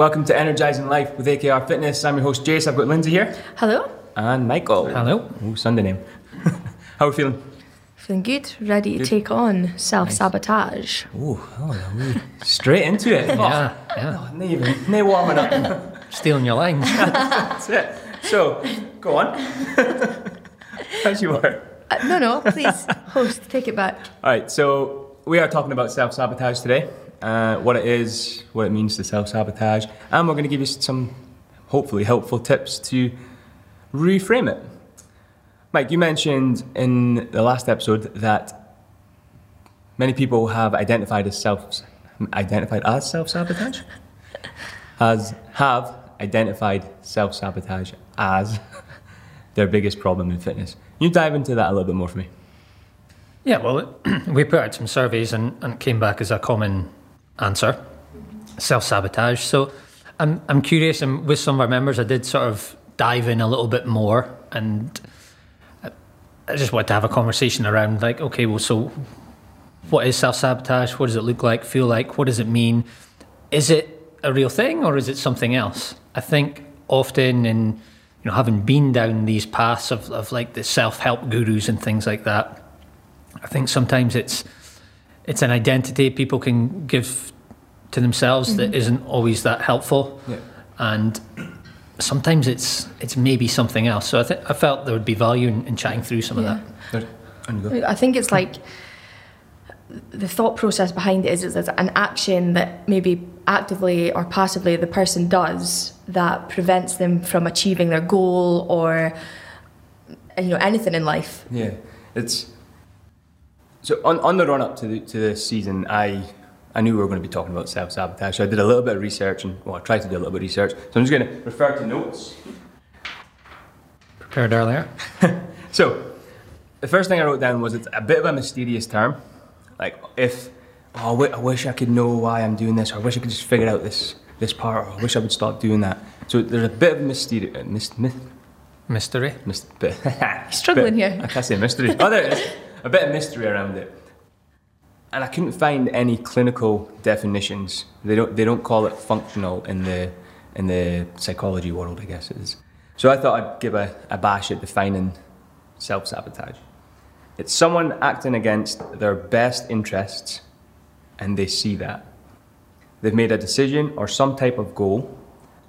Welcome to Energizing Life with AKR Fitness. I'm your host, Jace. I've got Lindsay here Hello. and Michael. Hello. Ooh, Sunday name. How are we feeling? Feeling good, ready to take on self sabotage. Ooh, oh, we straight into it. Yeah, yeah. Oh, no, even, no warming up. Stealing your lines. That's it. So, go on. As you were. Uh, no, no, please, host, take it back. All right, so we are talking about self sabotage today, uh, what it is, what it means to self sabotage, and we're going to give you some hopefully helpful tips to reframe it. Mike, you mentioned in the last episode that many people have identified as self identified as self sabotage, as have identified self sabotage as their biggest problem in fitness. Can you dive into that a little bit more for me? Yeah, well, we put out some surveys and, and it came back as a common answer self sabotage. So I'm, I'm curious, and with some of our members, I did sort of dive in a little bit more and I- just wanted to have a conversation around like, okay, well, so what is self sabotage? What does it look like, feel like? What does it mean? Is it a real thing or is it something else? I think often in you know having been down these paths of, of like the self help gurus and things like that, I think sometimes it's it's an identity people can give to themselves that mm-hmm. isn't always that helpful, Yeah. and sometimes it's it's maybe something else. So I think I felt there would be value in, in chatting through some Yeah. of that. There, on you go. I think it's like the thought process behind it is, is there's an action that maybe actively or passively the person does that prevents them from achieving their goal or you know anything in life. Yeah, it's so on, on the run up to the, to this season. I I knew we were going to be talking about self sabotage, so I did a little bit of research and well, I tried to do a little bit of research. So I'm just going to refer to notes. Prepared earlier. So the first thing I wrote down was it's a bit of a mysterious term. Like if oh, I wish I could know why I'm doing this, or I wish I could just figure out this this part, or I wish I would stop doing that. So there's a bit of mystery, uh, myth, Mystery. Myst- bit, Struggling bit- here. I can't say mystery. Oh, there it is. A bit of mystery around it. And I couldn't find any clinical definitions. They don't. They don't call it functional in the in the psychology world. I guess it is. So I thought I'd give a, a bash at defining self sabotage. It's someone acting against their best interests, and they see that. They've made a decision or some type of goal,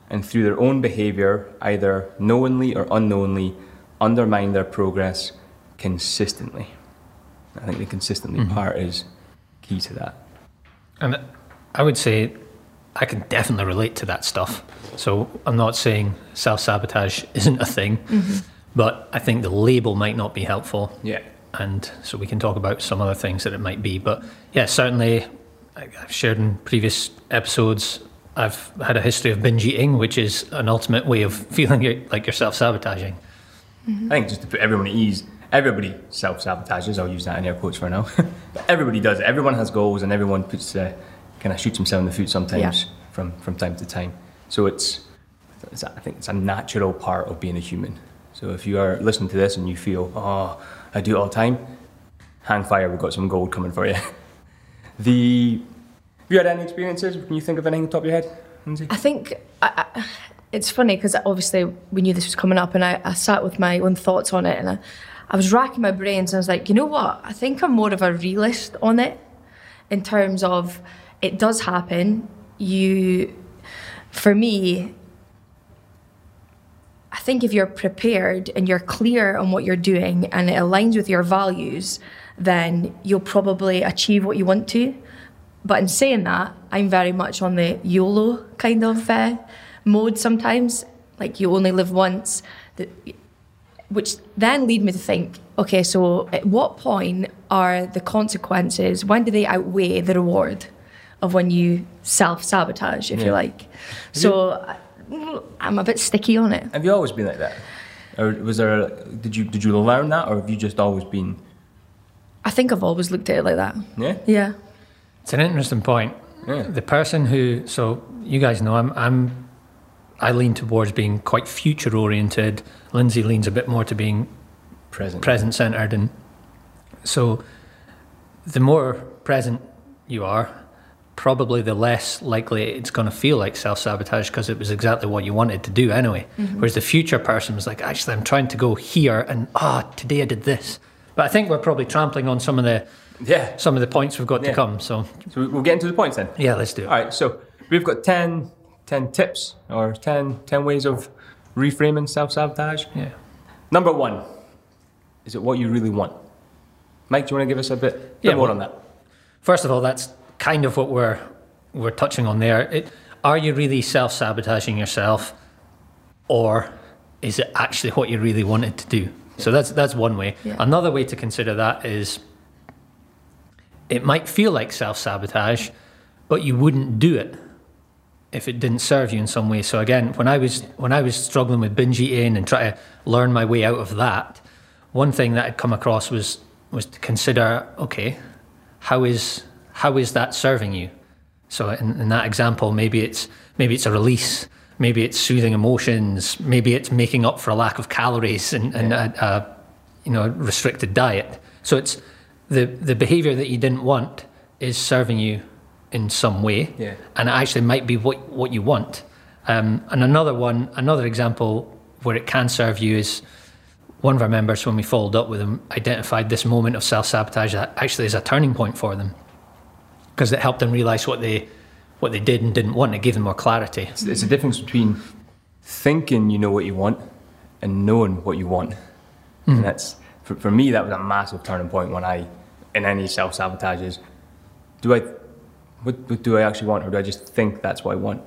and through their own behaviour, either knowingly or unknowingly, undermine their progress consistently. I think the consistently mm-hmm. part is key to that. And I would say I can definitely relate to that stuff. So I'm not saying self sabotage isn't a thing, mm-hmm. but I think the label might not be helpful. Yeah. And so we can talk about some other things that it might be. But yeah, certainly I- I've shared in previous episodes. I've had a history of binge eating, which is an ultimate way of feeling like you're self sabotaging. Mm-hmm. I think just to put everyone at ease, everybody self sabotages. I'll use that in air quotes for now. but everybody does it. Everyone has goals, and everyone puts uh, kind of shoots himself in the foot sometimes Yeah. from from time to time. So it's, it's I think it's a natural part of being a human. So if you are listening to this and you feel, oh, I do it all the time, hang fire. We've got some gold coming for you. the have you had any experiences? Can you think of anything on top of your head, Lindsay? I think I, I, it's funny because obviously we knew this was coming up, and I, I sat with my own thoughts on it, and I, I was racking my brains, and I was like, you know what? I think I'm more of a realist on it, in terms of it does happen. You, for me, I think if you're prepared and you're clear on what you're doing and it aligns with your values, then you'll probably achieve what you want to. But in saying that, I'm very much on the YOLO kind of uh, mode sometimes. Like you only live once, which then lead me to think, okay, so at what point are the consequences? When do they outweigh the reward of when you self sabotage, if Yeah. you like? So I- I'm a bit sticky on it. Have you always been like that, or was there? A, did you did you learn that, or have you just always been? I think I've always looked at it like that. Yeah. Yeah. It's an interesting point. Yeah. The person who, so you guys know, I'm, I'm, I lean towards being quite future oriented. Lindsay leans a bit more to being Present. present centered, and so the more present you are, probably the less likely it's going to feel like self sabotage because it was exactly what you wanted to do anyway. Whereas the future person was like, actually, I'm trying to go here, and ah, today I did this. But I think we're probably trampling on some of the Yeah. some of the points we've got Yeah. to come. So So we'll get into the points then. yeah, let's do it. All right, so we've got 10, 10 tips or 10, 10 ways of reframing self sabotage. Yeah. Number one, is it what you really want? Mike, do you want to give us a bit, bit Yeah, more well- on that? First of all, that's kind of what we're we're touching on there. It, are you really self sabotaging yourself, or is it actually what you really wanted to do? So that's that's one way. Yeah. Another way to consider that is it might feel like self sabotage, but you wouldn't do it if it didn't serve you in some way. So again, when I was when I was struggling with binge eating and trying to learn my way out of that, one thing that I'd come across was was to consider, okay, how is how is that serving you? So in, in that example, maybe it's maybe it's a release, maybe it's soothing emotions, maybe it's making up for a lack of calories and, and a, a you know restricted diet. So it's the the behavior that you didn't want is serving you in some way, Yeah. and it actually might be what what you want. Um, and another one, another example where it can serve you is one of our members, when we followed up with them, identified this moment of self sabotage that actually is a turning point for them because it helped them realize what they what they did and didn't want. It gave them more clarity. It's, it's the difference between thinking you know what you want and knowing what you want. And that's, for, for me, that was a massive turning point when I, in any self sabotages, do I, what, what do I actually want or do I just think that's what I want?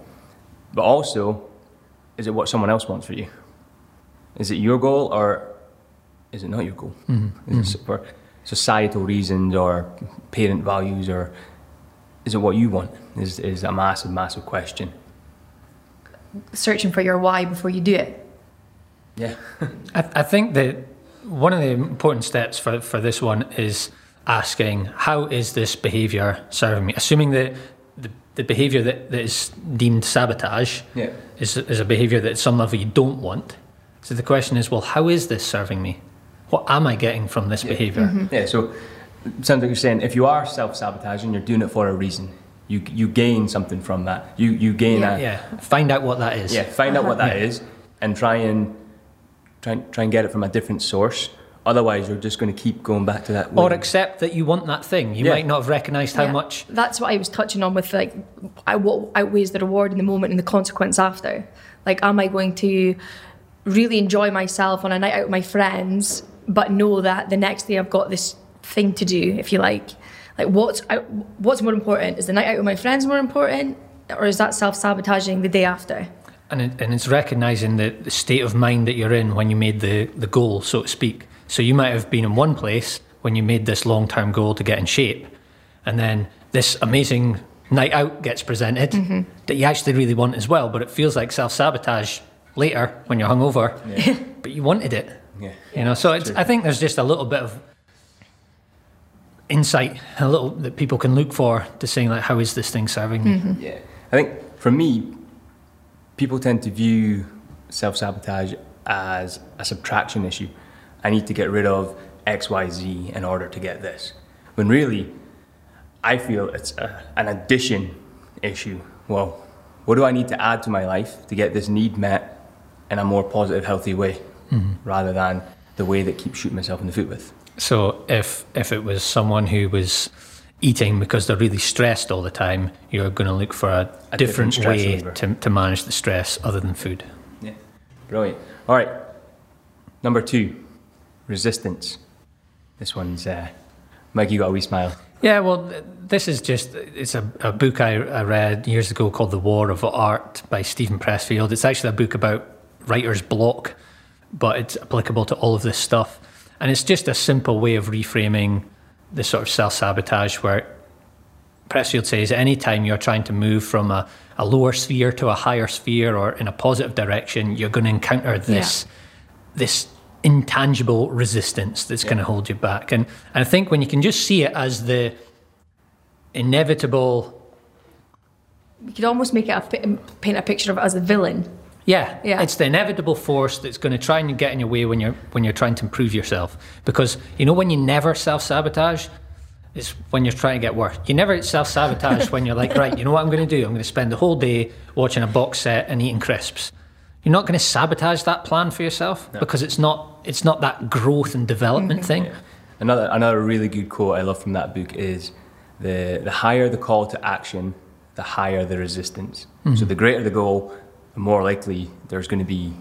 But also, is it what someone else wants for you? Is it your goal or is it not your goal? Mm-hmm. Is it for societal reasons or parent values or is it what you want? Is, is a massive, massive question. Searching for your why before you do it. Yeah. I, I think that one of the important steps for, for this one is asking, how is this behaviour serving me? Assuming that the, the behaviour that, that is deemed sabotage Yeah. is, is a behaviour that at some level you don't want. So the question is, well, how is this serving me? What am I getting from this behaviour? Mm-hmm. Yeah, so it sounds like you're saying if you are self sabotaging, you're doing it for a reason. You you gain something from that. You you gain Yeah. a Yeah, find out what that is. yeah. Find out what that uh-huh. is and try and try try and get it from a different source. Otherwise, you're just going to keep going back to that. Or accept that you want that thing. You Yeah. might not have recognised how Yeah. much. That's what I was touching on with like, I, what outweighs the reward in the moment and the consequence after. Like, am I going to really enjoy myself on a night out with my friends, but know that the next day I've got this thing to do, if you like? Like, what's I, what's more important? Is the night out with my friends more important, or is that self sabotaging the day after? And, it, and it's recognizing the, the state of mind that you're in when you made the, the goal, so to speak. So you might have been in one place when you made this long term goal to get in shape, and then this amazing night out gets presented mm-hmm. that you actually really want as well, but it feels like self sabotage later when you're hungover, but you wanted it. yeah. You know, so it's, I think there's just a little bit of insight, a little that people can look for to saying like, how is this thing serving me? Mm-hmm. Yeah. I think for me, people tend to view self sabotage as a subtraction issue. I need to get rid of X, Y, Z in order to get this. When really, I feel it's a, an addition issue. Well, what do I need to add to my life to get this need met in a more positive, healthy way mm-hmm. rather than the way that keeps shooting myself in the foot with? So if if it was someone who was eating because they're really stressed all the time, you're going to look for a, A different, different way reliever. to, to manage the stress other than food. Yeah. Brilliant. All right. Number two, resistance. This one's, uh, Mike, you got a wee smile. Yeah, well, this is just, it's a, a book I, I read years ago called The War of Art by Steven Pressfield. It's actually a book about writer's block, but it's applicable to all of this stuff. And it's just a simple way of reframing this sort of self sabotage where Pressfield says anytime you're trying to move from a, a lower sphere to a higher sphere or in a positive direction, you're going to encounter this this intangible resistance that's going to hold you back. And, and I think when you can just see it as the inevitable, You could almost make it a, paint a picture of it as a villain. yeah, Yeah. it's the inevitable force that's going to try and get in your way when you're when you're trying to improve yourself. Because you know when you never self sabotage, is when you're trying to get worse. You never self sabotage when you're like, right, you know what I'm going to do? I'm going to spend the whole day watching a box set and eating crisps. You're not going to sabotage that plan for yourself because it's not it's not that growth and development thing. Another another really good quote I love from that book is the the higher the call to action, the higher the resistance. Mm-hmm. So the greater the goal, the more likely there's going to be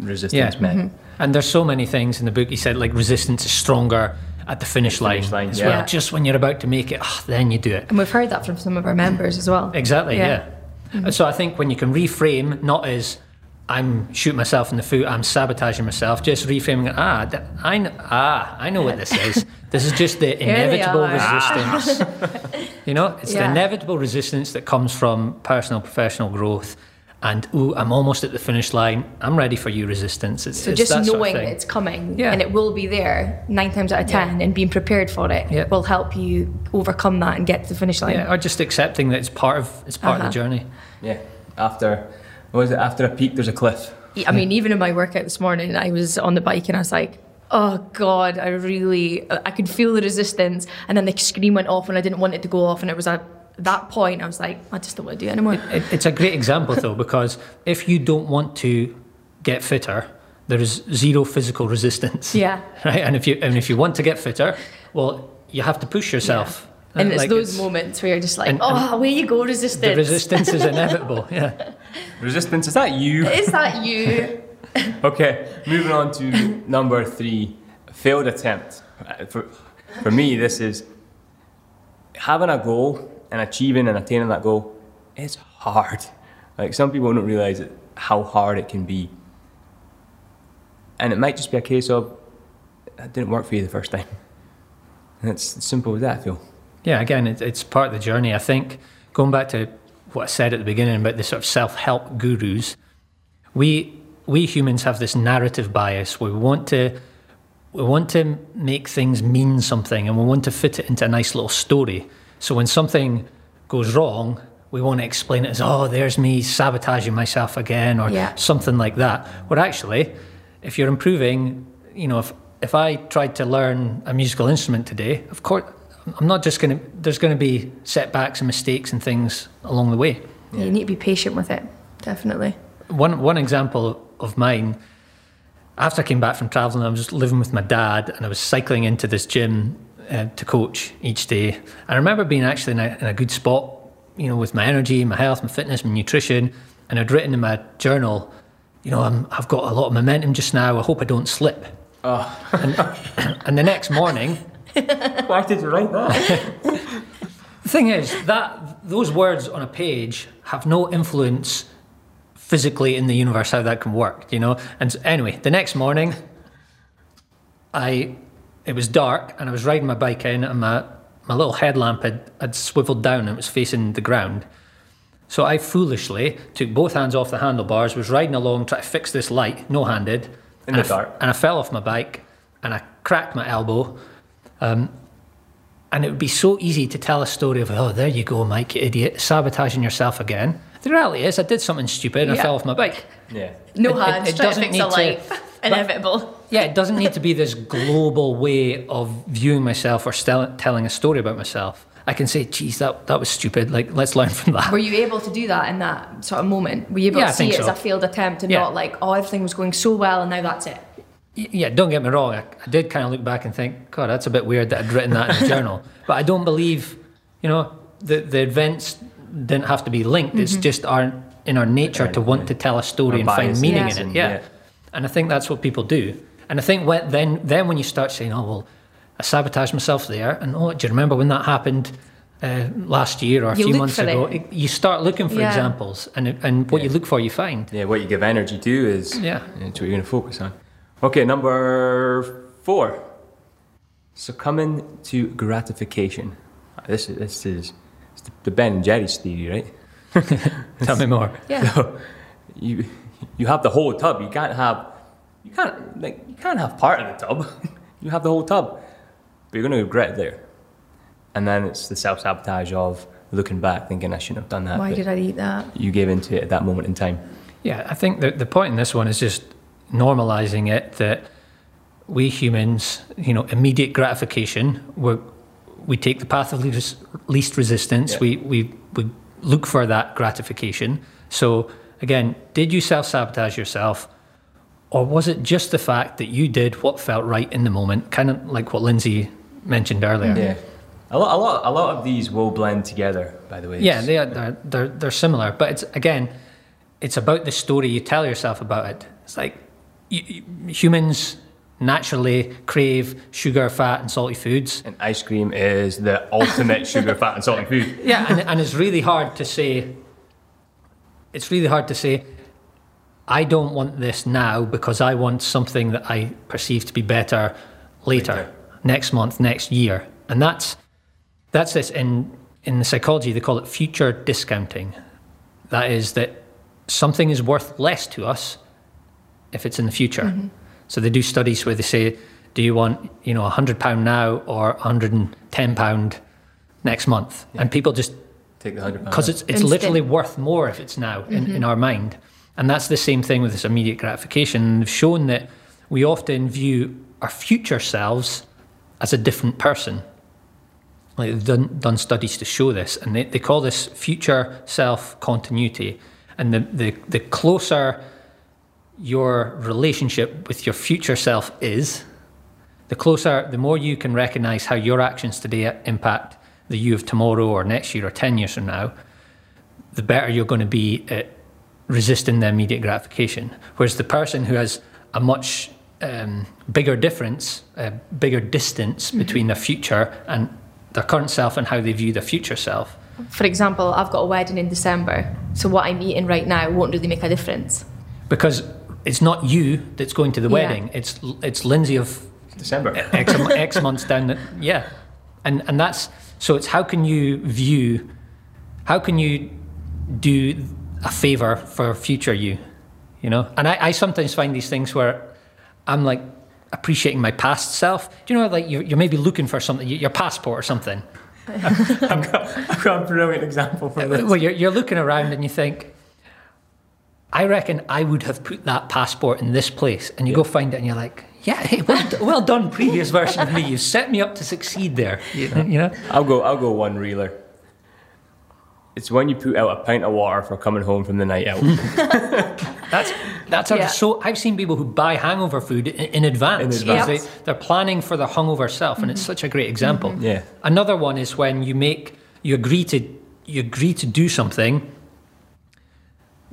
resistance Yeah. met. And there's so many things in the book. He said like resistance is stronger at the finish line, finish line, as yeah. well. Just when you're about to make it, ah, then you do it. And we've heard that from some of our members as well. Exactly. Yeah. Yeah. So I think when you can reframe, not as I'm shooting myself in the foot, I'm sabotaging myself, just reframing it. Ah, th- I kn- ah, I know what this is. this is just the inevitable resistance. you know, it's the inevitable resistance that comes from personal, professional growth. And ooh, I'm almost at the finish line. I'm ready for you, resistance. It's, So it's just that sort of knowing it's coming Yeah. and it will be there nine times out of ten and being prepared for it Yeah. will help you overcome that and get to the finish line. yeah, or just accepting that it's part of it's part Uh-huh. of the journey. Yeah. After what was it? After a peak, there's a cliff. I mean, even in my workout this morning, I was on the bike and I was like, oh God, I really, I could feel the resistance. And then the screen went off and I didn't want it to go off. And it was at that point, I was like, I just don't want to do it anymore. It, it's a great example though because if you don't want to get fitter, there is zero physical resistance. Yeah. Right. And if you and if you want to get fitter, well, you have to push yourself. And it's Like, those moments where you're just like, and- oh, away you go, resistance. The resistance. resistance is inevitable. Yeah. Resistance, is that you? Is that you? Okay, moving on to number three, failed attempt. Uh, For, for me, this is having a goal and achieving and attaining that goal is hard. Like some people don't realize it, how hard it can be. And it might just be a case of that didn't work for you the first time. And it's as simple as that, I feel. Yeah, again, it, it's part of the journey. I think going back to what I said at the beginning about the sort of self-help gurus, we we humans have this narrative bias where we want to we want to make things mean something and we want to fit it into a nice little story. So when something goes wrong, we want to explain it as, oh, there's me sabotaging myself again or Yeah. something like that. But actually, if you're improving, you know, if if I tried to learn a musical instrument today, of course, I'm not just going to. There's going to be setbacks and mistakes and things along the way. You need to be patient with it, definitely. One one example of mine. After I came back from traveling, I was just living with my dad, and I was cycling into this gym uh, to coach each day. I remember being actually in a, in a good spot, you know, with my energy, my health, my fitness, my nutrition, and I'd written in my journal, you know, I'm, I've got a lot of momentum just now. I hope I don't slip. And, and the next morning, Why did you write that? The thing is that those words on a page have no influence physically in the universe how that can work, you know. And so- anyway, the next morning, I it was dark and I was riding my bike in, and my my little headlamp had, had swiveled down and it was facing the ground. So I foolishly took both hands off the handlebars, was riding along trying to fix this light, no handed, In the I dark. and I fell off my bike and I cracked my elbow. Um, and it would be so easy to tell a story of, oh, there you go, Mike, you idiot, sabotaging yourself again. The reality is, I did something stupid and I fell off my bike. Yeah. No It- it- hands, it try to doesn't fix need a to- light. but- Inevitable. Yeah, it doesn't need to be this global way of viewing myself or stel- telling a story about myself. I can say, geez, that, that was stupid. Like, let's learn from that. Were you able to do that in that sort of moment? Were you able Yeah, to see think it as a failed attempt and Yeah. not like, oh, everything was going so well and now that's it? Y- Yeah, don't get me wrong. I, I did kind of look back and think, God, that's a bit weird that I'd written that in a journal. But I don't believe, you know, the, the events didn't have to be linked. It's just our in our nature to want to tell a story Our and find meaning Yeah. in it. Yeah. yeah. and I think that's what people do. And I think when, then then when you start saying, oh well, I sabotaged myself there, and oh, do you remember when that happened? Uh, last year or a You few look months for ago, it. you start looking for Yeah. examples, and and what you look for, you find. Yeah, what you give energy to is Yeah. it's what you're going to focus on. Okay, number four. Succumbing to gratification. Uh, this is this is the- the Ben and Jerry's theory, right? Tell me more. Yeah. So you you have the whole tub. You can't have you can't like you can't have part of the tub. you have the whole tub, but you're going to regret it there. And then it's the self sabotage of looking back, thinking I shouldn't have done that. Why did I eat that? you gave into it at that moment in time. Yeah, I think that the point in this one is just normalizing it that we humans, you know, immediate gratification, we're, we take the path of least, least resistance. Yeah. We, we, we look for that gratification. So, again, did you self sabotage yourself? Or was it just the fact that you did what felt right in the moment? Kind of like what Lindsay mentioned earlier. Yeah. A lot, a lot, a lot of these will blend together. By the way. Yeah, they are, they're, they're, they're similar, but it's again, it's about the story you tell yourself about it. It's like humans naturally crave sugar, fat, and salty foods. And ice cream is the ultimate sugar, fat, and salty food. Yeah, and, and it's really hard to say. It's really hard to say. I don't want this now because I want something that I perceive to be better later, Later. next month, next year, and that's that's this in in the psychology they call it future discounting. That is that something is worth less to us if it's in the future. Mm-hmm. So they do studies where they say, do you want you know a hundred pound now or hundred and ten pound next month? And people just Take the hundred because pounds. it's it's Instant. literally worth more if it's now in, in mm-hmm. our mind. And that's the same thing with this immediate gratification. They've shown that we often view our future selves as a different person. Like they've done, done studies to show this, and they, they call this future self continuity. And the, the, the closer your relationship with your future self is, the closer, the more you can recognize how your actions today impact the you of tomorrow or next year or 10 years from now, the better you're going to be at resisting the immediate gratification. Whereas the person who has a much um, bigger difference, a bigger distance between their future and their current self and how they view their future self. For example, I've got a wedding in December, so what I'm eating right now won't really make a difference. Because it's not you that's going to the Yeah. wedding, it's, it's Lindsay of December. X, X months down the yeah, and and that's so it's how can you view, how can you do a favor for future you, you know? And I, I sometimes find these things where I'm like appreciating my past self. Do you know like you're, you're maybe looking for something, your passport or something. I've got a brilliant example for uh, this. Well, you're, you're looking around and you think, I reckon I would have put that passport in this place, and you go find it, and you're like, yeah, hey, well, well done, previous version of me. You set me up to succeed there. You know, you know? I'll go. I'll go one reeler. It's when you put out a pint of water for coming home from the night out. that's that's Yeah. so. I've seen people who buy hangover food in, in advance. In because advance. They, they're planning for their hungover self, and it's mm-hmm. such a great example. Mm-hmm. Yeah. Another one is when you make you agree to you agree to do something.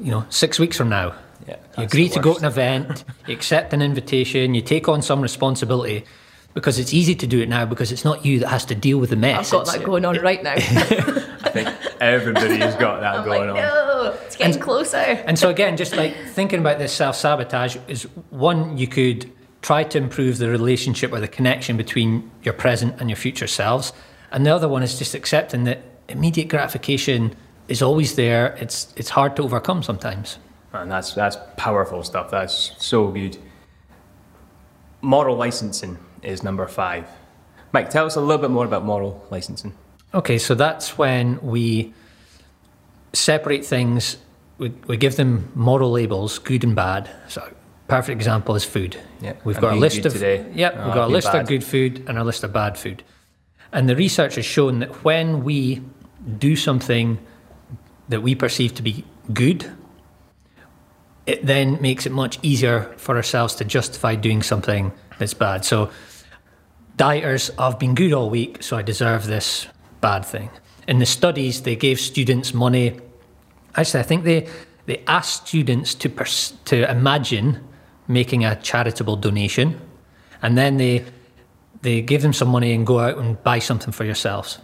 You know, six weeks from now, Yeah, you agree to go to an event, you accept an invitation, you take on some responsibility because it's easy to do it now because it's not you that has to deal with the mess. I've got It's- that going on right now. I think everybody's got that I'm going like, on. no, it's getting closer. And so again, just like thinking about this self sabotage is one you could try to improve the relationship or the connection between your present and your future selves, and the other one is just accepting that immediate gratification is always there. It's it's hard to overcome sometimes. And that's that's powerful stuff. That's so good. Moral licensing is number five. Mike, tell us a little bit more about moral licensing. Okay, so that's when we separate things. We, we give them moral labels, good and bad. So, perfect example is food. Yeah, we've got a list of today. Yep, Oh, we've got a list bad. of good food and a list of bad food. And the research has shown that when we do something that we perceive to be good, it then makes it much easier for ourselves to justify doing something that's bad. So, dieters, I've been good all week, so I deserve this bad thing. In the studies, they gave students money. Actually, I think they they asked students to pers- to imagine making a charitable donation, and then they they give them some money and go out and buy something for yourselves.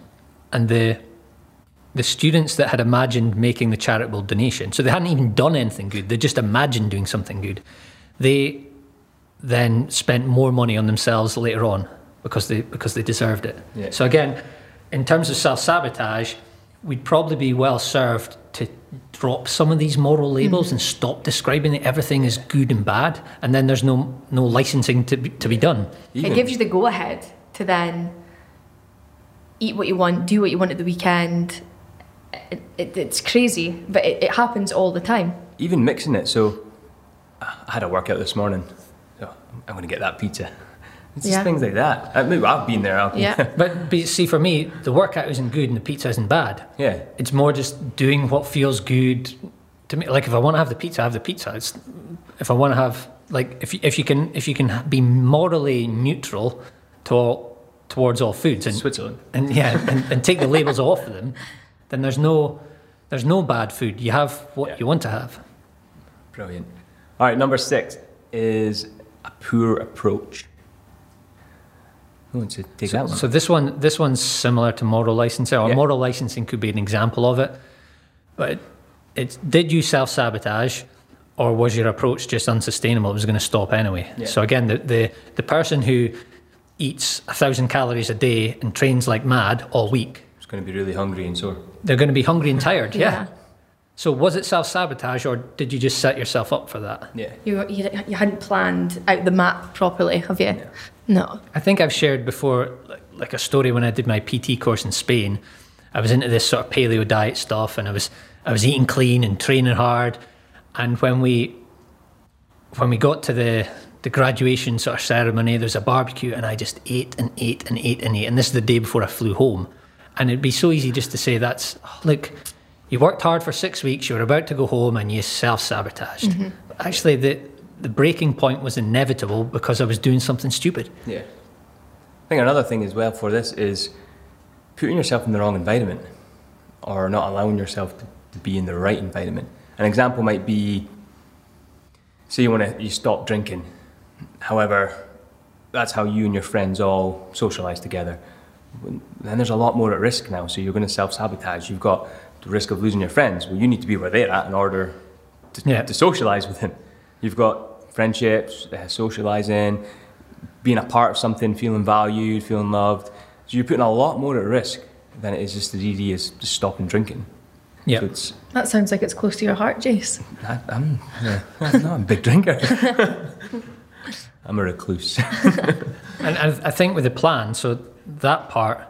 And the the students that had imagined making the charitable donation, so they hadn't even done anything good, they just imagined doing something good. They then spent more money on themselves later on because they because they deserved it. Yeah. So again, in terms of self sabotage, we'd probably be well served to drop some of these moral labels mm. and stop describing that everything is good and bad, and then there's no no licensing to be, to be done. Even- It gives you the go ahead to then eat what you want, do what you want at the weekend. It, it, it's crazy, but it, it happens all the time. even mixing it. So I had a workout this morning. So I'm going to get that pizza. It's Yeah. just things like that. I mean, I've been there. I've, Yeah. But, but see, for me, the workout isn't good and the pizza isn't bad. yeah. It's more just doing what feels good to me. Like if I want to have the pizza, I have the pizza. It's, if I want to have like if you, if you can if you can be morally neutral to all, towards all foods and Switzerland. and yeah and, and take the labels off of them, then there's no there's no bad food. You have what Yeah. you want to have. Brilliant. All right, number six is a poor approach. Who wants to take that one? So this one, this one's similar to moral licensing, or Yeah. moral licensing could be an example of it. But it's did you self sabotage, or was your approach just unsustainable? It was going to stop anyway. Yeah. So again, the, the the person who eats a thousand calories a day and trains like mad all week, It's going to be really hungry and sore. They're going to be hungry and tired. yeah. Yeah. So was it self sabotage, or did you just set yourself up for that? Yeah. You, you, you hadn't planned out the map properly, have you? No. I think I've shared before, like, like a story when I did my PT course in Spain. I was into this sort of paleo diet stuff, and I was I was eating clean and training hard. And when we when we got to the the graduation sort of ceremony, there was a barbecue, and I just ate and ate and ate and ate. And this is the day before I flew home. And it'd be so easy just to say, "That's look, you worked hard for six weeks. You were about to go home, and you self sabotaged." But mm-hmm. actually, the the breaking point was inevitable because I was doing something stupid. Yeah. I think another thing as well for this is putting yourself in the wrong environment or not allowing yourself to, to be in the right environment. An example might be say you want to you stop drinking. However, that's how you and your friends all socialize together. Then there's a lot more at risk now, so you're going to self sabotage. You've got the risk of losing your friends. Well, you need to be where they're at in order to, Yeah. to socialize with them. You've got friendships, uh, socializing, being a part of something, feeling valued, feeling loved. So you're putting a lot more at risk than it is just as easy as just stopping drinking. Yeah. So That sounds like it's close to your heart, Jace. I, I'm, yeah, I'm not a big drinker. I'm a recluse. And I, I think with the plan, so that part,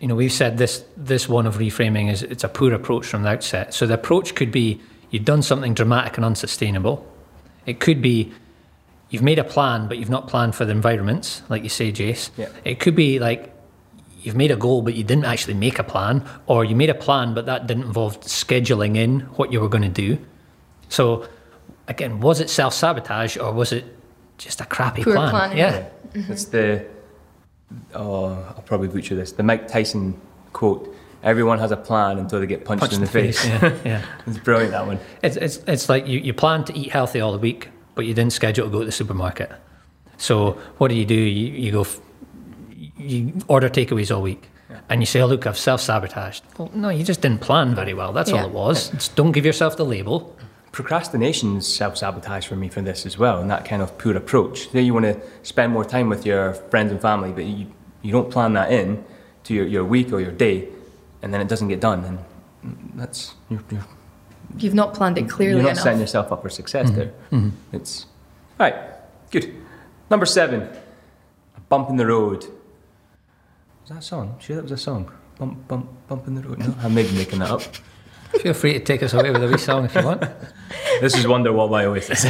you know, we've said this this one of reframing is it's a poor approach from the outset. So the approach could be you've done something dramatic and unsustainable. It could be you've made a plan, but you've not planned for the environments, like you say, Jace. Yeah. It could be like you've made a goal, but you didn't actually make a plan, or you made a plan, but that didn't involve scheduling in what you were going to do. So again, was it self sabotage or was it just a crappy Poor plan? planning. Yeah. It's the, oh, I'll probably butcher this, the Mike Tyson quote everyone has a plan until they get punched, Punched in the, face. Yeah, yeah. it's brilliant, that one. It's, it's, it's like you, you plan to eat healthy all the week, but you didn't schedule to go to the supermarket. So what do you do? You, you go, f- you order takeaways all week, and you say, "Oh, look, I've self-sabotaged." Well, no, you just didn't plan very well. That's Yeah. all it was. Just don't give yourself the label. Procrastination is self sabotage for me for this as well, and that kind of poor approach. Say you want to spend more time with your friends and family, but you, you don't plan that in to your, your week or your day, and then it doesn't get done, and that's you're, you're, You've not planned it clearly you're not enough. setting yourself up for success mm-hmm. there. Mm-hmm. It's all right, good. Number seven, a bump in the road. Was that a song? Sure, that was a song. Bump, bump, bump in the road. No, I may be making that up. Feel free to take us away with a wee song if you want. This is Wonderwall by Oasis.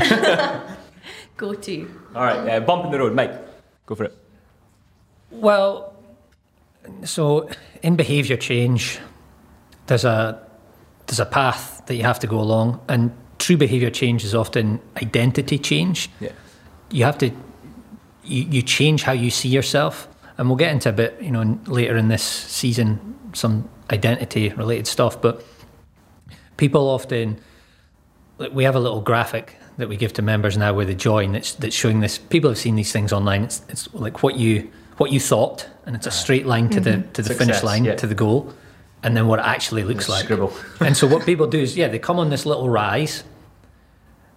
Go to. All right, uh, bump in the road, Mike. Go for it. Well, so in behaviour change, there's a there's a path that you have to go along, and true behaviour change is often identity change. Yeah. You have to you, you change how you see yourself, and we'll get into a bit, you know, later in this season some identity related stuff. But people often we have a little graphic that we give to members now where they join that's, that's showing this. People have seen these things online. It's, it's like what you what you thought and it's a straight line to the mm-hmm. to the finish line yeah. to the goal and then what it actually looks like. Scribble. and so what people do is yeah they come on this little rise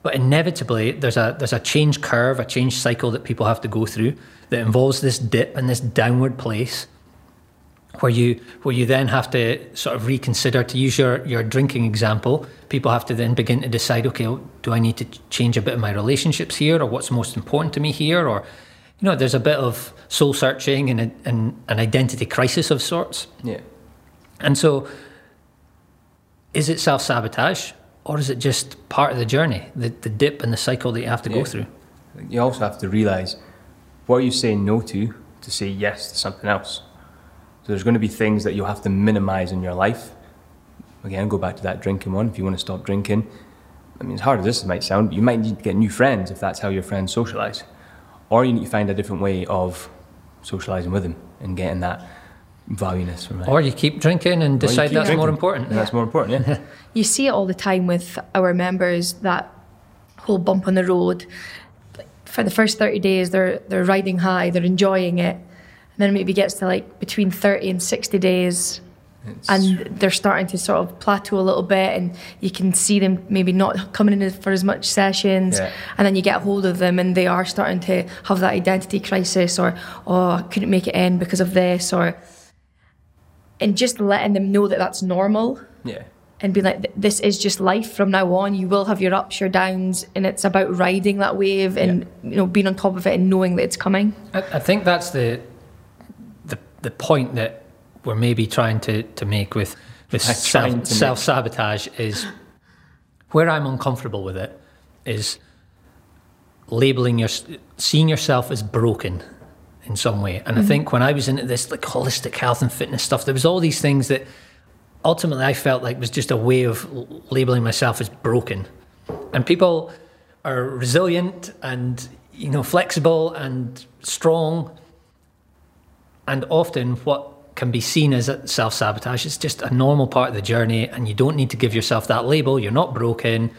but inevitably there's a there's a change curve a change cycle that people have to go through that involves this dip and this downward place where you where you then have to sort of reconsider to use your your drinking example people have to then begin to decide okay well, do i need to change a bit of my relationships here or what's most important to me here or you know there's a bit of soul searching and, a, and an identity crisis of sorts Yeah. and so is it self-sabotage or is it just part of the journey the, the dip and the cycle that you have to Yeah. go through You also have to realise what are you saying no to to say yes to something else? So there's going to be things that you'll have to minimize in your life. Again, go back to that drinking one. If you want to stop drinking, I mean, as hard as this might sound, you might need to get new friends if that's how your friends socialize. Or you need to find a different way of socializing with them and getting that valueness from it. Or you keep drinking and decide keep that's more important. And that's more important, yeah. You see it all the time with our members that whole bump on the road. For the first 30 days, they're, they're riding high, they're enjoying it. And then it maybe gets to like between 30 and 60 days, It's- and they're starting to sort of plateau a little bit, and you can see them maybe not coming in for as much sessions. Yeah. And then you get hold of them, and they are starting to have that identity crisis, or, oh, I couldn't make it in because of this, or. And just letting them know that that's normal yeah. and be like, this is just life from now on. You will have your ups, your downs, and it's about riding that wave and you know being on top of it and knowing that it's coming. I, I think that's the, the point that we're maybe trying to, to make with with I'm to make- self self sabotage is where I'm uncomfortable with it is labeling your seeing yourself as broken in some way. And I mm-hmm. think when I was into this like holistic health and fitness stuff, there was all these things that ultimately I felt like was just a way of labeling myself as broken. And people are resilient and you know flexible and strong and often what can be seen as self sabotage is just a normal part of the journey, and you don't need to give yourself that label. You're not broken.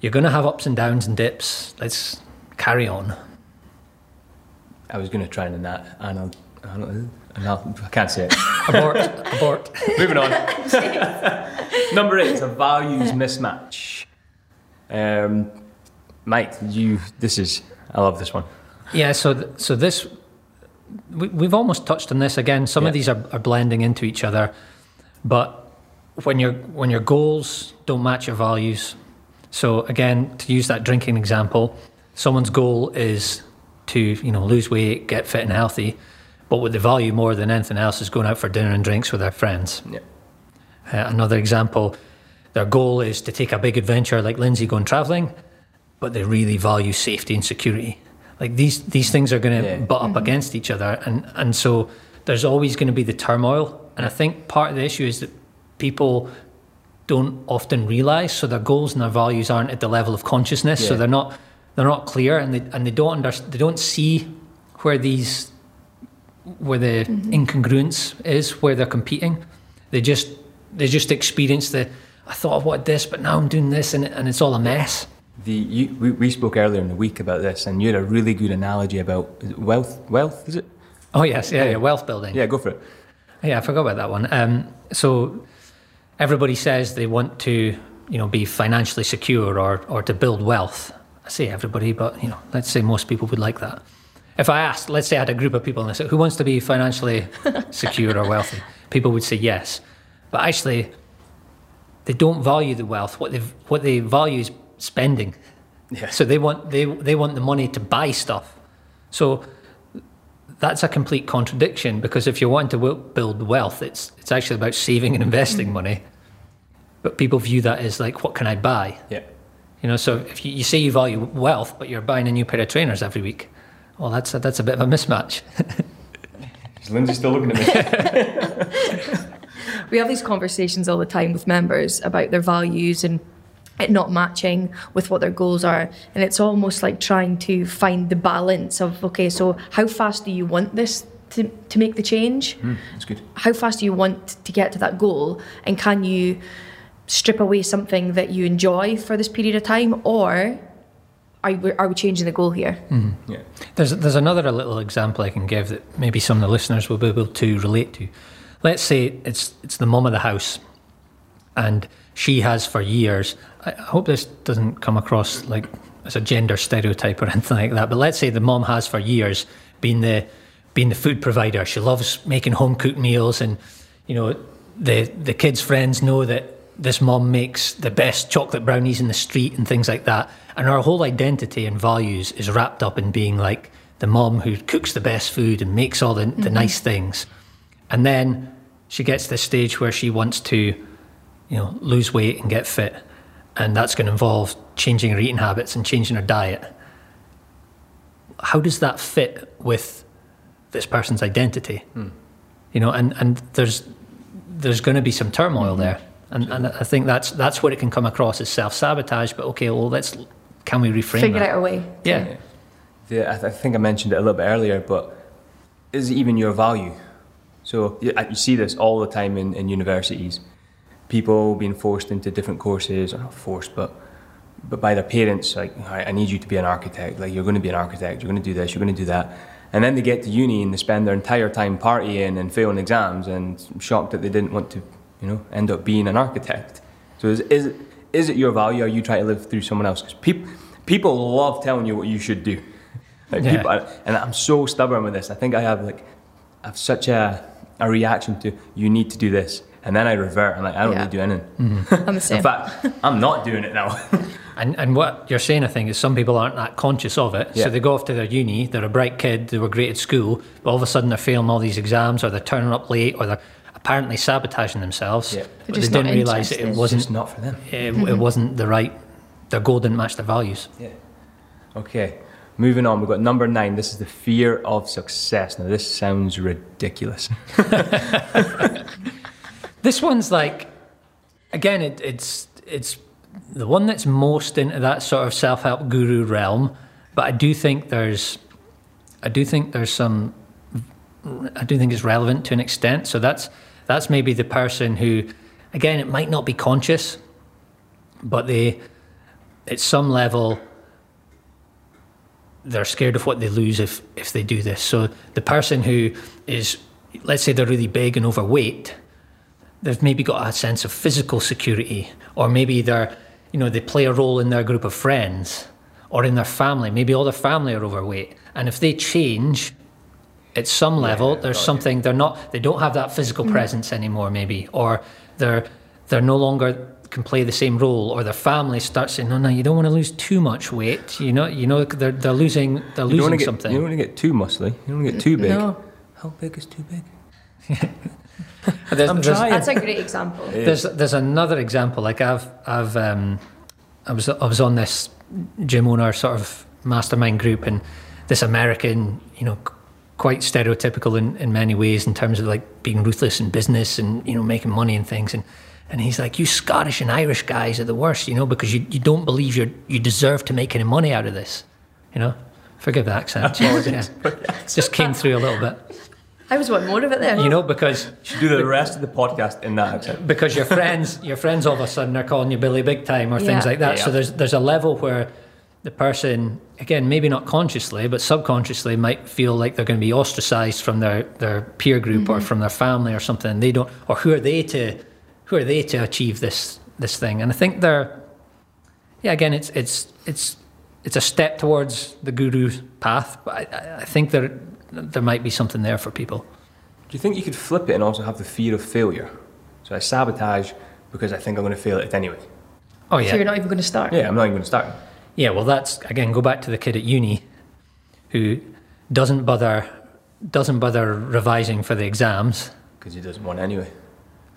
You're going to have ups and downs and dips. Let's carry on. I was going to try and that, and I'll, I'll, I'll, I can't say it. Abort, abort. Moving on. Number eight is a values mismatch. Um, Mike, you. This is. I love this one. Yeah, so th- so this we, we've almost touched on this again. Some Yeah. of these are, are blending into each other, but when your when your goals don't match your values, so again to use that drinking example, someone's goal is to you know lose weight, get fit and healthy, but what they value more than anything else is going out for dinner and drinks with their friends. Yeah. Uh, another example, their goal is to take a big adventure like Lindsay going traveling, but they really value safety and security. Like these these things are going to Yeah. butt up mm-hmm. against each other, and and so there's always going to be the turmoil. And I think part of the issue is that people don't often realize, so their goals and their values aren't at the level of consciousness, so they're not they're not clear, and they and they don't under, they don't see where these where the mm-hmm. incongruence is, where they're competing. They just they just experience the I thought I wanted this, but now I'm doing this, and and it's all a mess. The you, we, we spoke earlier in the week about this, and you had a really good analogy about wealth. Wealth is it? Oh yes, yeah, yeah, wealth building. Yeah, go for it. Yeah, I forgot about that one. Um, so everybody says they want to, you know, be financially secure or or to build wealth. I say everybody, but you know, let's say most people would like that. If I asked, let's say I had a group of people and I said, who wants to be financially secure or wealthy? People would say yes. But actually, they don't value the wealth. What they what they value is spending. Yeah. So they want they they want the money to buy stuff. So that's a complete contradiction because if you're wanting to w- build wealth, it's it's actually about saving and investing mm. money. But people view that as like, what can I buy? Yeah. You know, so if you, you say you value wealth, but you're buying a new pair of trainers every week, well, that's a, that's a bit of a mismatch. Is Lindsay still looking at me? We have these conversations all the time with members about their values and it not matching with what their goals are. And it's almost like trying to find the balance of okay, so how fast do you want this to, to make the change? Hmm, that's good. How fast do you want to get to that goal? And can you strip away something that you enjoy for this period of time? Or are we, are we changing the goal here? Hmm. Yeah. There's there's another little example I can give that maybe some of the listeners will be able to relate to. Let's say it's it's the mum of the house, and she has for years. I hope this doesn't come across like as a gender stereotype or anything like that. But let's say the mum has for years been the been the food provider. She loves making home cooked meals, and you know the the kids' friends know that this mum makes the best chocolate brownies in the street and things like that. And her whole identity and values is wrapped up in being like the mum who cooks the best food and makes all the, the mm-hmm. nice things. And then she gets to the stage where she wants to, you know, lose weight and get fit. And that's going to involve changing her eating habits and changing her diet. how does that fit with this person's identity? Hmm. You know, and, and there's there's going to be some turmoil there, hmm. and and I think that's that's what it can come across as self sabotage. But okay, well, let's can we reframe Figure that? out a way. Yeah. The, I, th- I think I mentioned it a little bit earlier, but is it even your value? So you, you see this all the time in, in universities. People being forced into different courses, or not forced, but but by their parents, like, "All right, I need you to be an architect. Like, you're going to be an architect. You're going to do this. You're going to do that. And then they get to uni and they spend their entire time partying and failing exams, and I'm shocked that they didn't want to, you know, end up being an architect. So is is it, is it your value? Or are you trying to live through someone else? Because people people love telling you what you should do. Like Yeah. people, and I'm so stubborn with this. I think I have like, I have such a a reaction to you need to do this, and then I revert. I'm like, I don't Yeah. need to do anything. Mm-hmm. I'm the same. In fact, I'm not doing it now. And, and what you're saying, I think, is some people aren't that conscious of it. Yeah. So they go off to their uni, they're a bright kid, they were great at school, but all of a sudden they're failing all these exams, or they're turning up late, or they're apparently sabotaging themselves. Yeah. But just they didn't realise it, it interested. it's wasn't just not for them. it, mm-hmm. it wasn't the right. Their goal didn't match their values. Yeah. Okay. Moving on, we've got number nine. This is the fear of success. Now, this sounds ridiculous. This one's like, again, it, it's it's the one that's most into that sort of self help guru realm. But I do think there's, I do think there's some, I do think it's relevant to an extent. So that's that's maybe the person who, again, it might not be conscious, but they, at some level, they're scared of what they lose if if they do this. So the person who is, let's say, they're really big and overweight they've maybe got a sense of physical security, or maybe they're, you know, they play a role in their group of friends or in their family. Maybe all their family are overweight, and if they change, at some level, there's got you. something they're not. They don't have that physical mm-hmm. presence anymore, maybe, or they're they're no longer can play the same role, or their family starts saying, "No, no, you don't want to lose too much weight." You know, you know, they're they're losing they're You losing get something. you don't want to get too muscly. You don't want to get too big. No. How big is too big? There's- I'm there's- trying. That's a great example. There's there's another example. Like I've I've um, I was I was on this gym owner sort of mastermind group, and this American, you know, quite stereotypical in, in many ways in terms of like being ruthless in business and you know making money and things. And and he's like, you Scottish and Irish guys are the worst, you know, because you, you don't believe you you deserve to make any money out of this, you know. Forgive the accent. yeah. Just came through a little bit, I was wanting more of it there. you know, because You should do the rest of the podcast in that accent. because your friends your friends all of a sudden are calling you Billy Big Time or things like that. Yeah. So there's there's a level where the person again maybe not consciously but subconsciously might feel like they're going to be ostracized from their their peer group or mm-hmm. from their family or something. And they don't or who are they to who are they to achieve this this thing? And I think they're yeah again it's it's it's it's a step towards the guru path, but I, I- I think there there might be something there for people. Do you think you could flip it and also have the fear of failure? So I sabotage because I think I'm going to fail at it anyway. Oh yeah. So you're not even going to start. Yeah, I'm not even going to start. Yeah, well, that's again go back to the kid at uni who doesn't bother doesn't bother revising for the exams Because he doesn't want anyway.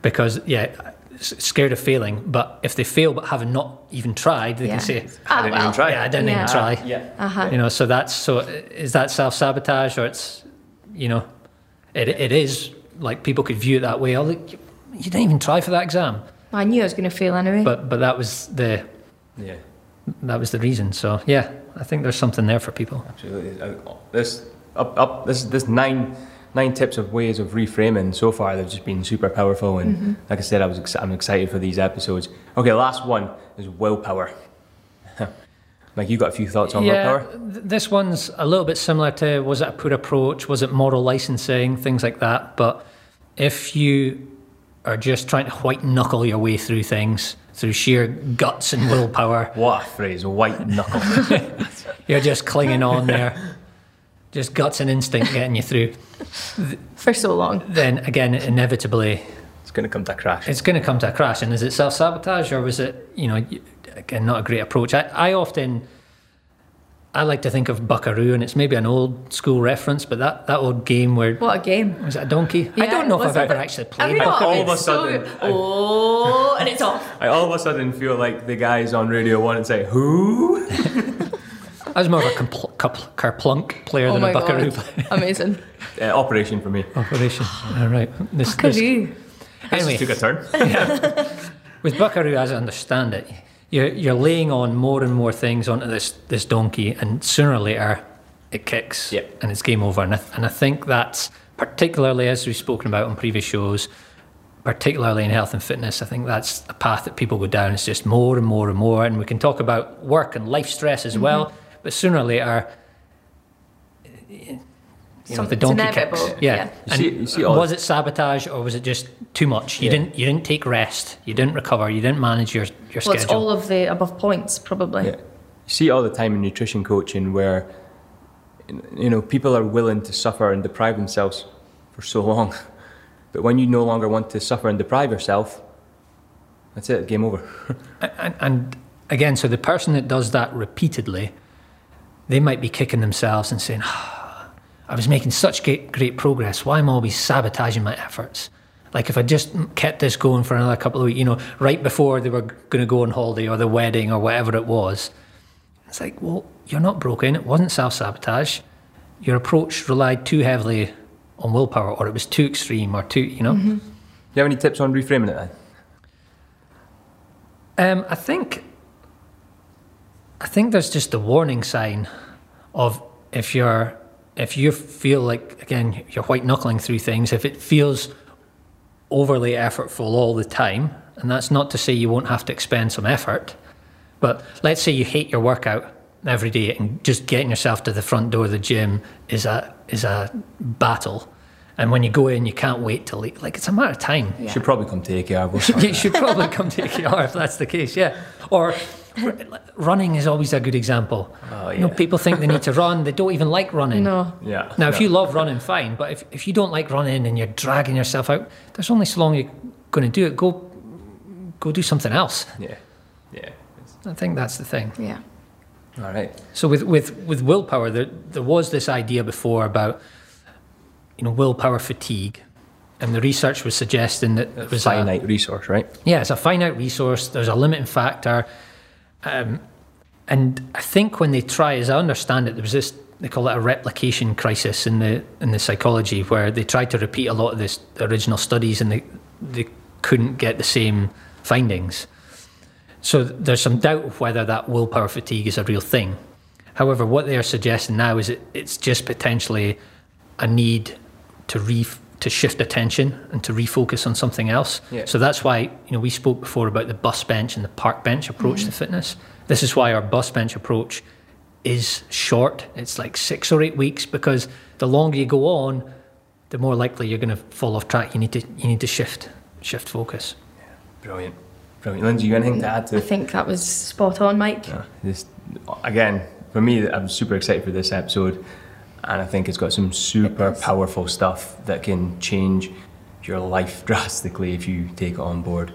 because yeah, s- scared of failing. But if they fail but having not even tried, they Yeah. can say, Ah, I didn't well. even try. "Yeah, I didn't Yeah. even try." Yeah. Uh-huh. You know, so that's so is that self sabotage or it's you know, it it is like people could view it that way. Oh, look, you you didn't even try for that exam, I knew I was going to fail anyway. but but that was the Yeah, that was the reason. So yeah, I think there's something there for people. absolutely. Uh, This up up this this nine nine tips of ways of reframing so far. They've just been super powerful, and mm-hmm. like I said, I was ex- I'm excited for these episodes. Okay, last one is willpower. like you got a few thoughts on yeah, willpower? th- this one's a little bit similar to was it a poor approach? Was it moral licensing? Things like that. But if you are just trying to white knuckle your way through things through sheer guts and willpower, What a phrase, white knuckle. you're just clinging on there, just guts and instinct getting you through. for so long. Then again, inevitably, it's going to come to a crash. it's going to come to a crash. And is it self sabotage or was it, you know, again, not a great approach? I, I often, I like to think of Buckaroo, and it's maybe an old school reference, but that, that old game where What a game. was it a donkey? I don't know if I've it? ever actually played Have you? Buckaroo. All of a It's so sudden. I- Oh, and it's off. I all of a sudden feel like the guys on Radio 1 and say, Who? I was more of a compl- compl- kerplunk player Oh than a buckaroo player. amazing. Uh, operation for me. Operation. All right. This, this, Buckaroo. anyway, Took a turn. with buckaroo, as I understand it, you're you're laying on more and more things onto this this donkey, and sooner or later, it kicks, Yep. and it's game over. And I, and I think that's particularly as we've spoken about on previous shows. Particularly in health and fitness, I think that's a path that people go down. It's just more and more and more, and we can talk about work and life stress as well. But sooner or later, you know, the donkey inevitable, kicks. Yeah. yeah. You And see- you see all- was it sabotage or was it just too much? You Yeah. didn't. You didn't take rest. You didn't recover. You didn't manage your your Well, it's schedule. all of the above points, probably. Yeah. You see all the time in nutrition coaching where you know people are willing to suffer and deprive themselves for so long. But when you no longer want to suffer and deprive yourself, that's it, game over. and, and again, so the person that does that repeatedly, they might be kicking themselves and saying, "Ah, "I was making such great great progress. Why am I always sabotaging my efforts?" Like if I just kept this going for another couple of weeks, you know, right before they were going to go on holiday or the wedding or whatever it was, it's like, well, you're not broken. It wasn't self sabotage. Your approach relied too heavily on willpower, or it was too extreme, or too, you know. Do you have any tips on reframing it then? Um, I think, I think there's just a warning sign of if you're if you feel like again you're white knuckling through things, if it feels overly effortful all the time, and that's not to say you won't have to expend some effort, but let's say you hate your workout every day and just getting yourself to the front door of the gym is a is a battle. And when you go in, you can't wait till like it's a matter of time. You should probably come to AKR. You should probably come to AKR if that's the case, yeah. Or running is always a good example. Oh, You know, yeah. people think they need to run, they don't even like running. No. Yeah. Now, if no. you love running, fine, but if, if you don't like running and you're dragging yourself out, there's only so long you're going to do it. Go, go do something else. Yeah. Yeah. I think that's the thing. Yeah. All right. So with, with, with willpower, there, there was this idea before about, you know, willpower fatigue. And the research was suggesting that it was a- Finite resource, right? Yeah, it's a finite resource. There's a limiting factor, um, and I think when they try, as I understand it, there was this they call it a replication crisis in the in the psychology, where they tried to repeat a lot of this original studies and they they couldn't get the same findings. So there's some doubt of whether that willpower fatigue is a real thing. However, what they are suggesting now is it, it's just potentially a need to re to shift attention and to refocus on something else. Yeah. So that's why you know we spoke before about the bus bench and the park bench approach to fitness. This is why our bus bench approach is short. It's like six or eight weeks because the longer you go on, the more likely you're going to fall off track. You need to you need to shift shift focus. Yeah, Brilliant. Brilliant. Lindsay, you got anything to add to? I think that was spot on, Mike. uh, this? Again, for me, I'm super excited for this episode, and I think it's got some super powerful stuff that can change your life drastically if you take it on board.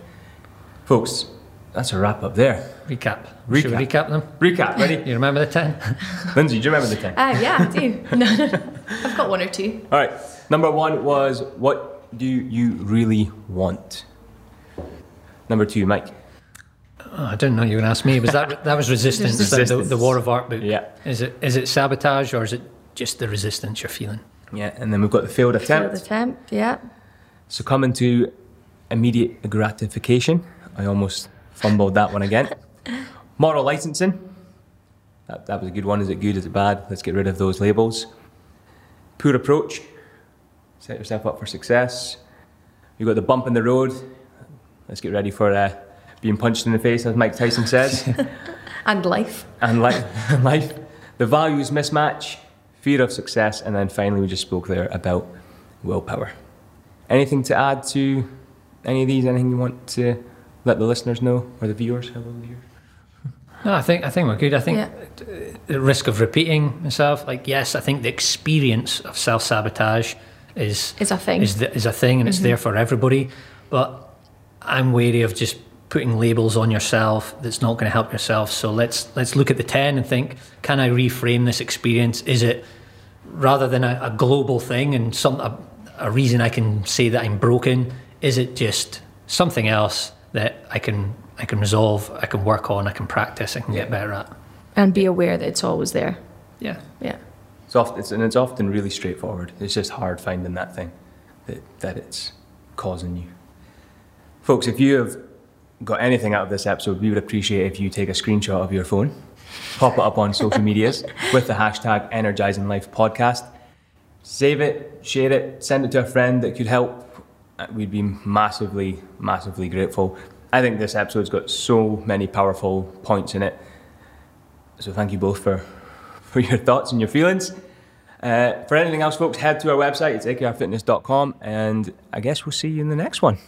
Folks, that's a wrap up there. Recap. Should we Recap. recap them? Recap, ready? You remember the ten? Lindsay, do you remember the 10? Ah, yeah, I do. No, no, no. I've got one or two. All right. Number one was what do you really want? Number two, Mike. Oh, I didn't know you were going to ask me. Was that that was resistance? the- The, the War of Art book. Yeah. Is it is it sabotage or is it just the resistance you're feeling? Yeah, and then we've got the failed attempt. Failed attempt. attempt, yeah. Succumbing to immediate gratification. I almost fumbled that one again. Moral licensing. That, that was a good one. Is it good? Is it bad? Let's get rid of those labels. Poor approach. Set yourself up for success. You've got the bump in the road. Let's get ready for uh, being punched in the face, as Mike Tyson says. And life. and life, life, the values mismatch, fear of success, and then finally we just spoke there about willpower. Anything to add to any of these? Anything you want to let the listeners know or the viewers? Hello, viewers. No, I think I think we're good. I think Yeah. the risk of repeating myself, like yes, I think the experience of self sabotage is Is a thing. is the, is a thing, and it's mm-hmm. there for everybody. But I'm wary of just putting labels on yourself that's not going to help yourself. So let's let's look at the ten and think: Can I reframe this experience? Is it rather than a, a global thing and some a, a reason I can say that I'm broken? Is it just something else that I can I can resolve, I can work on, I can practice, I can get better at? and be aware that it's always there. Yeah. Yeah. It's often, it's, and it's often really straightforward. It's just hard finding that thing that, that it's causing you. Folks, if you have got anything out of this episode, we would appreciate if you take a screenshot of your phone, pop it up on social medias with the hashtag Energizing Life Podcast. Save it, share it, send it to a friend that could help. Uh, We'd be massively, massively grateful. I think this episode's got so many powerful points in it. So thank you both for, for your thoughts and your feelings. Uh, for anything else, folks, head to our website. It's akrfitness.com, and I guess we'll see you in the next one.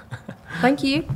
Thank you.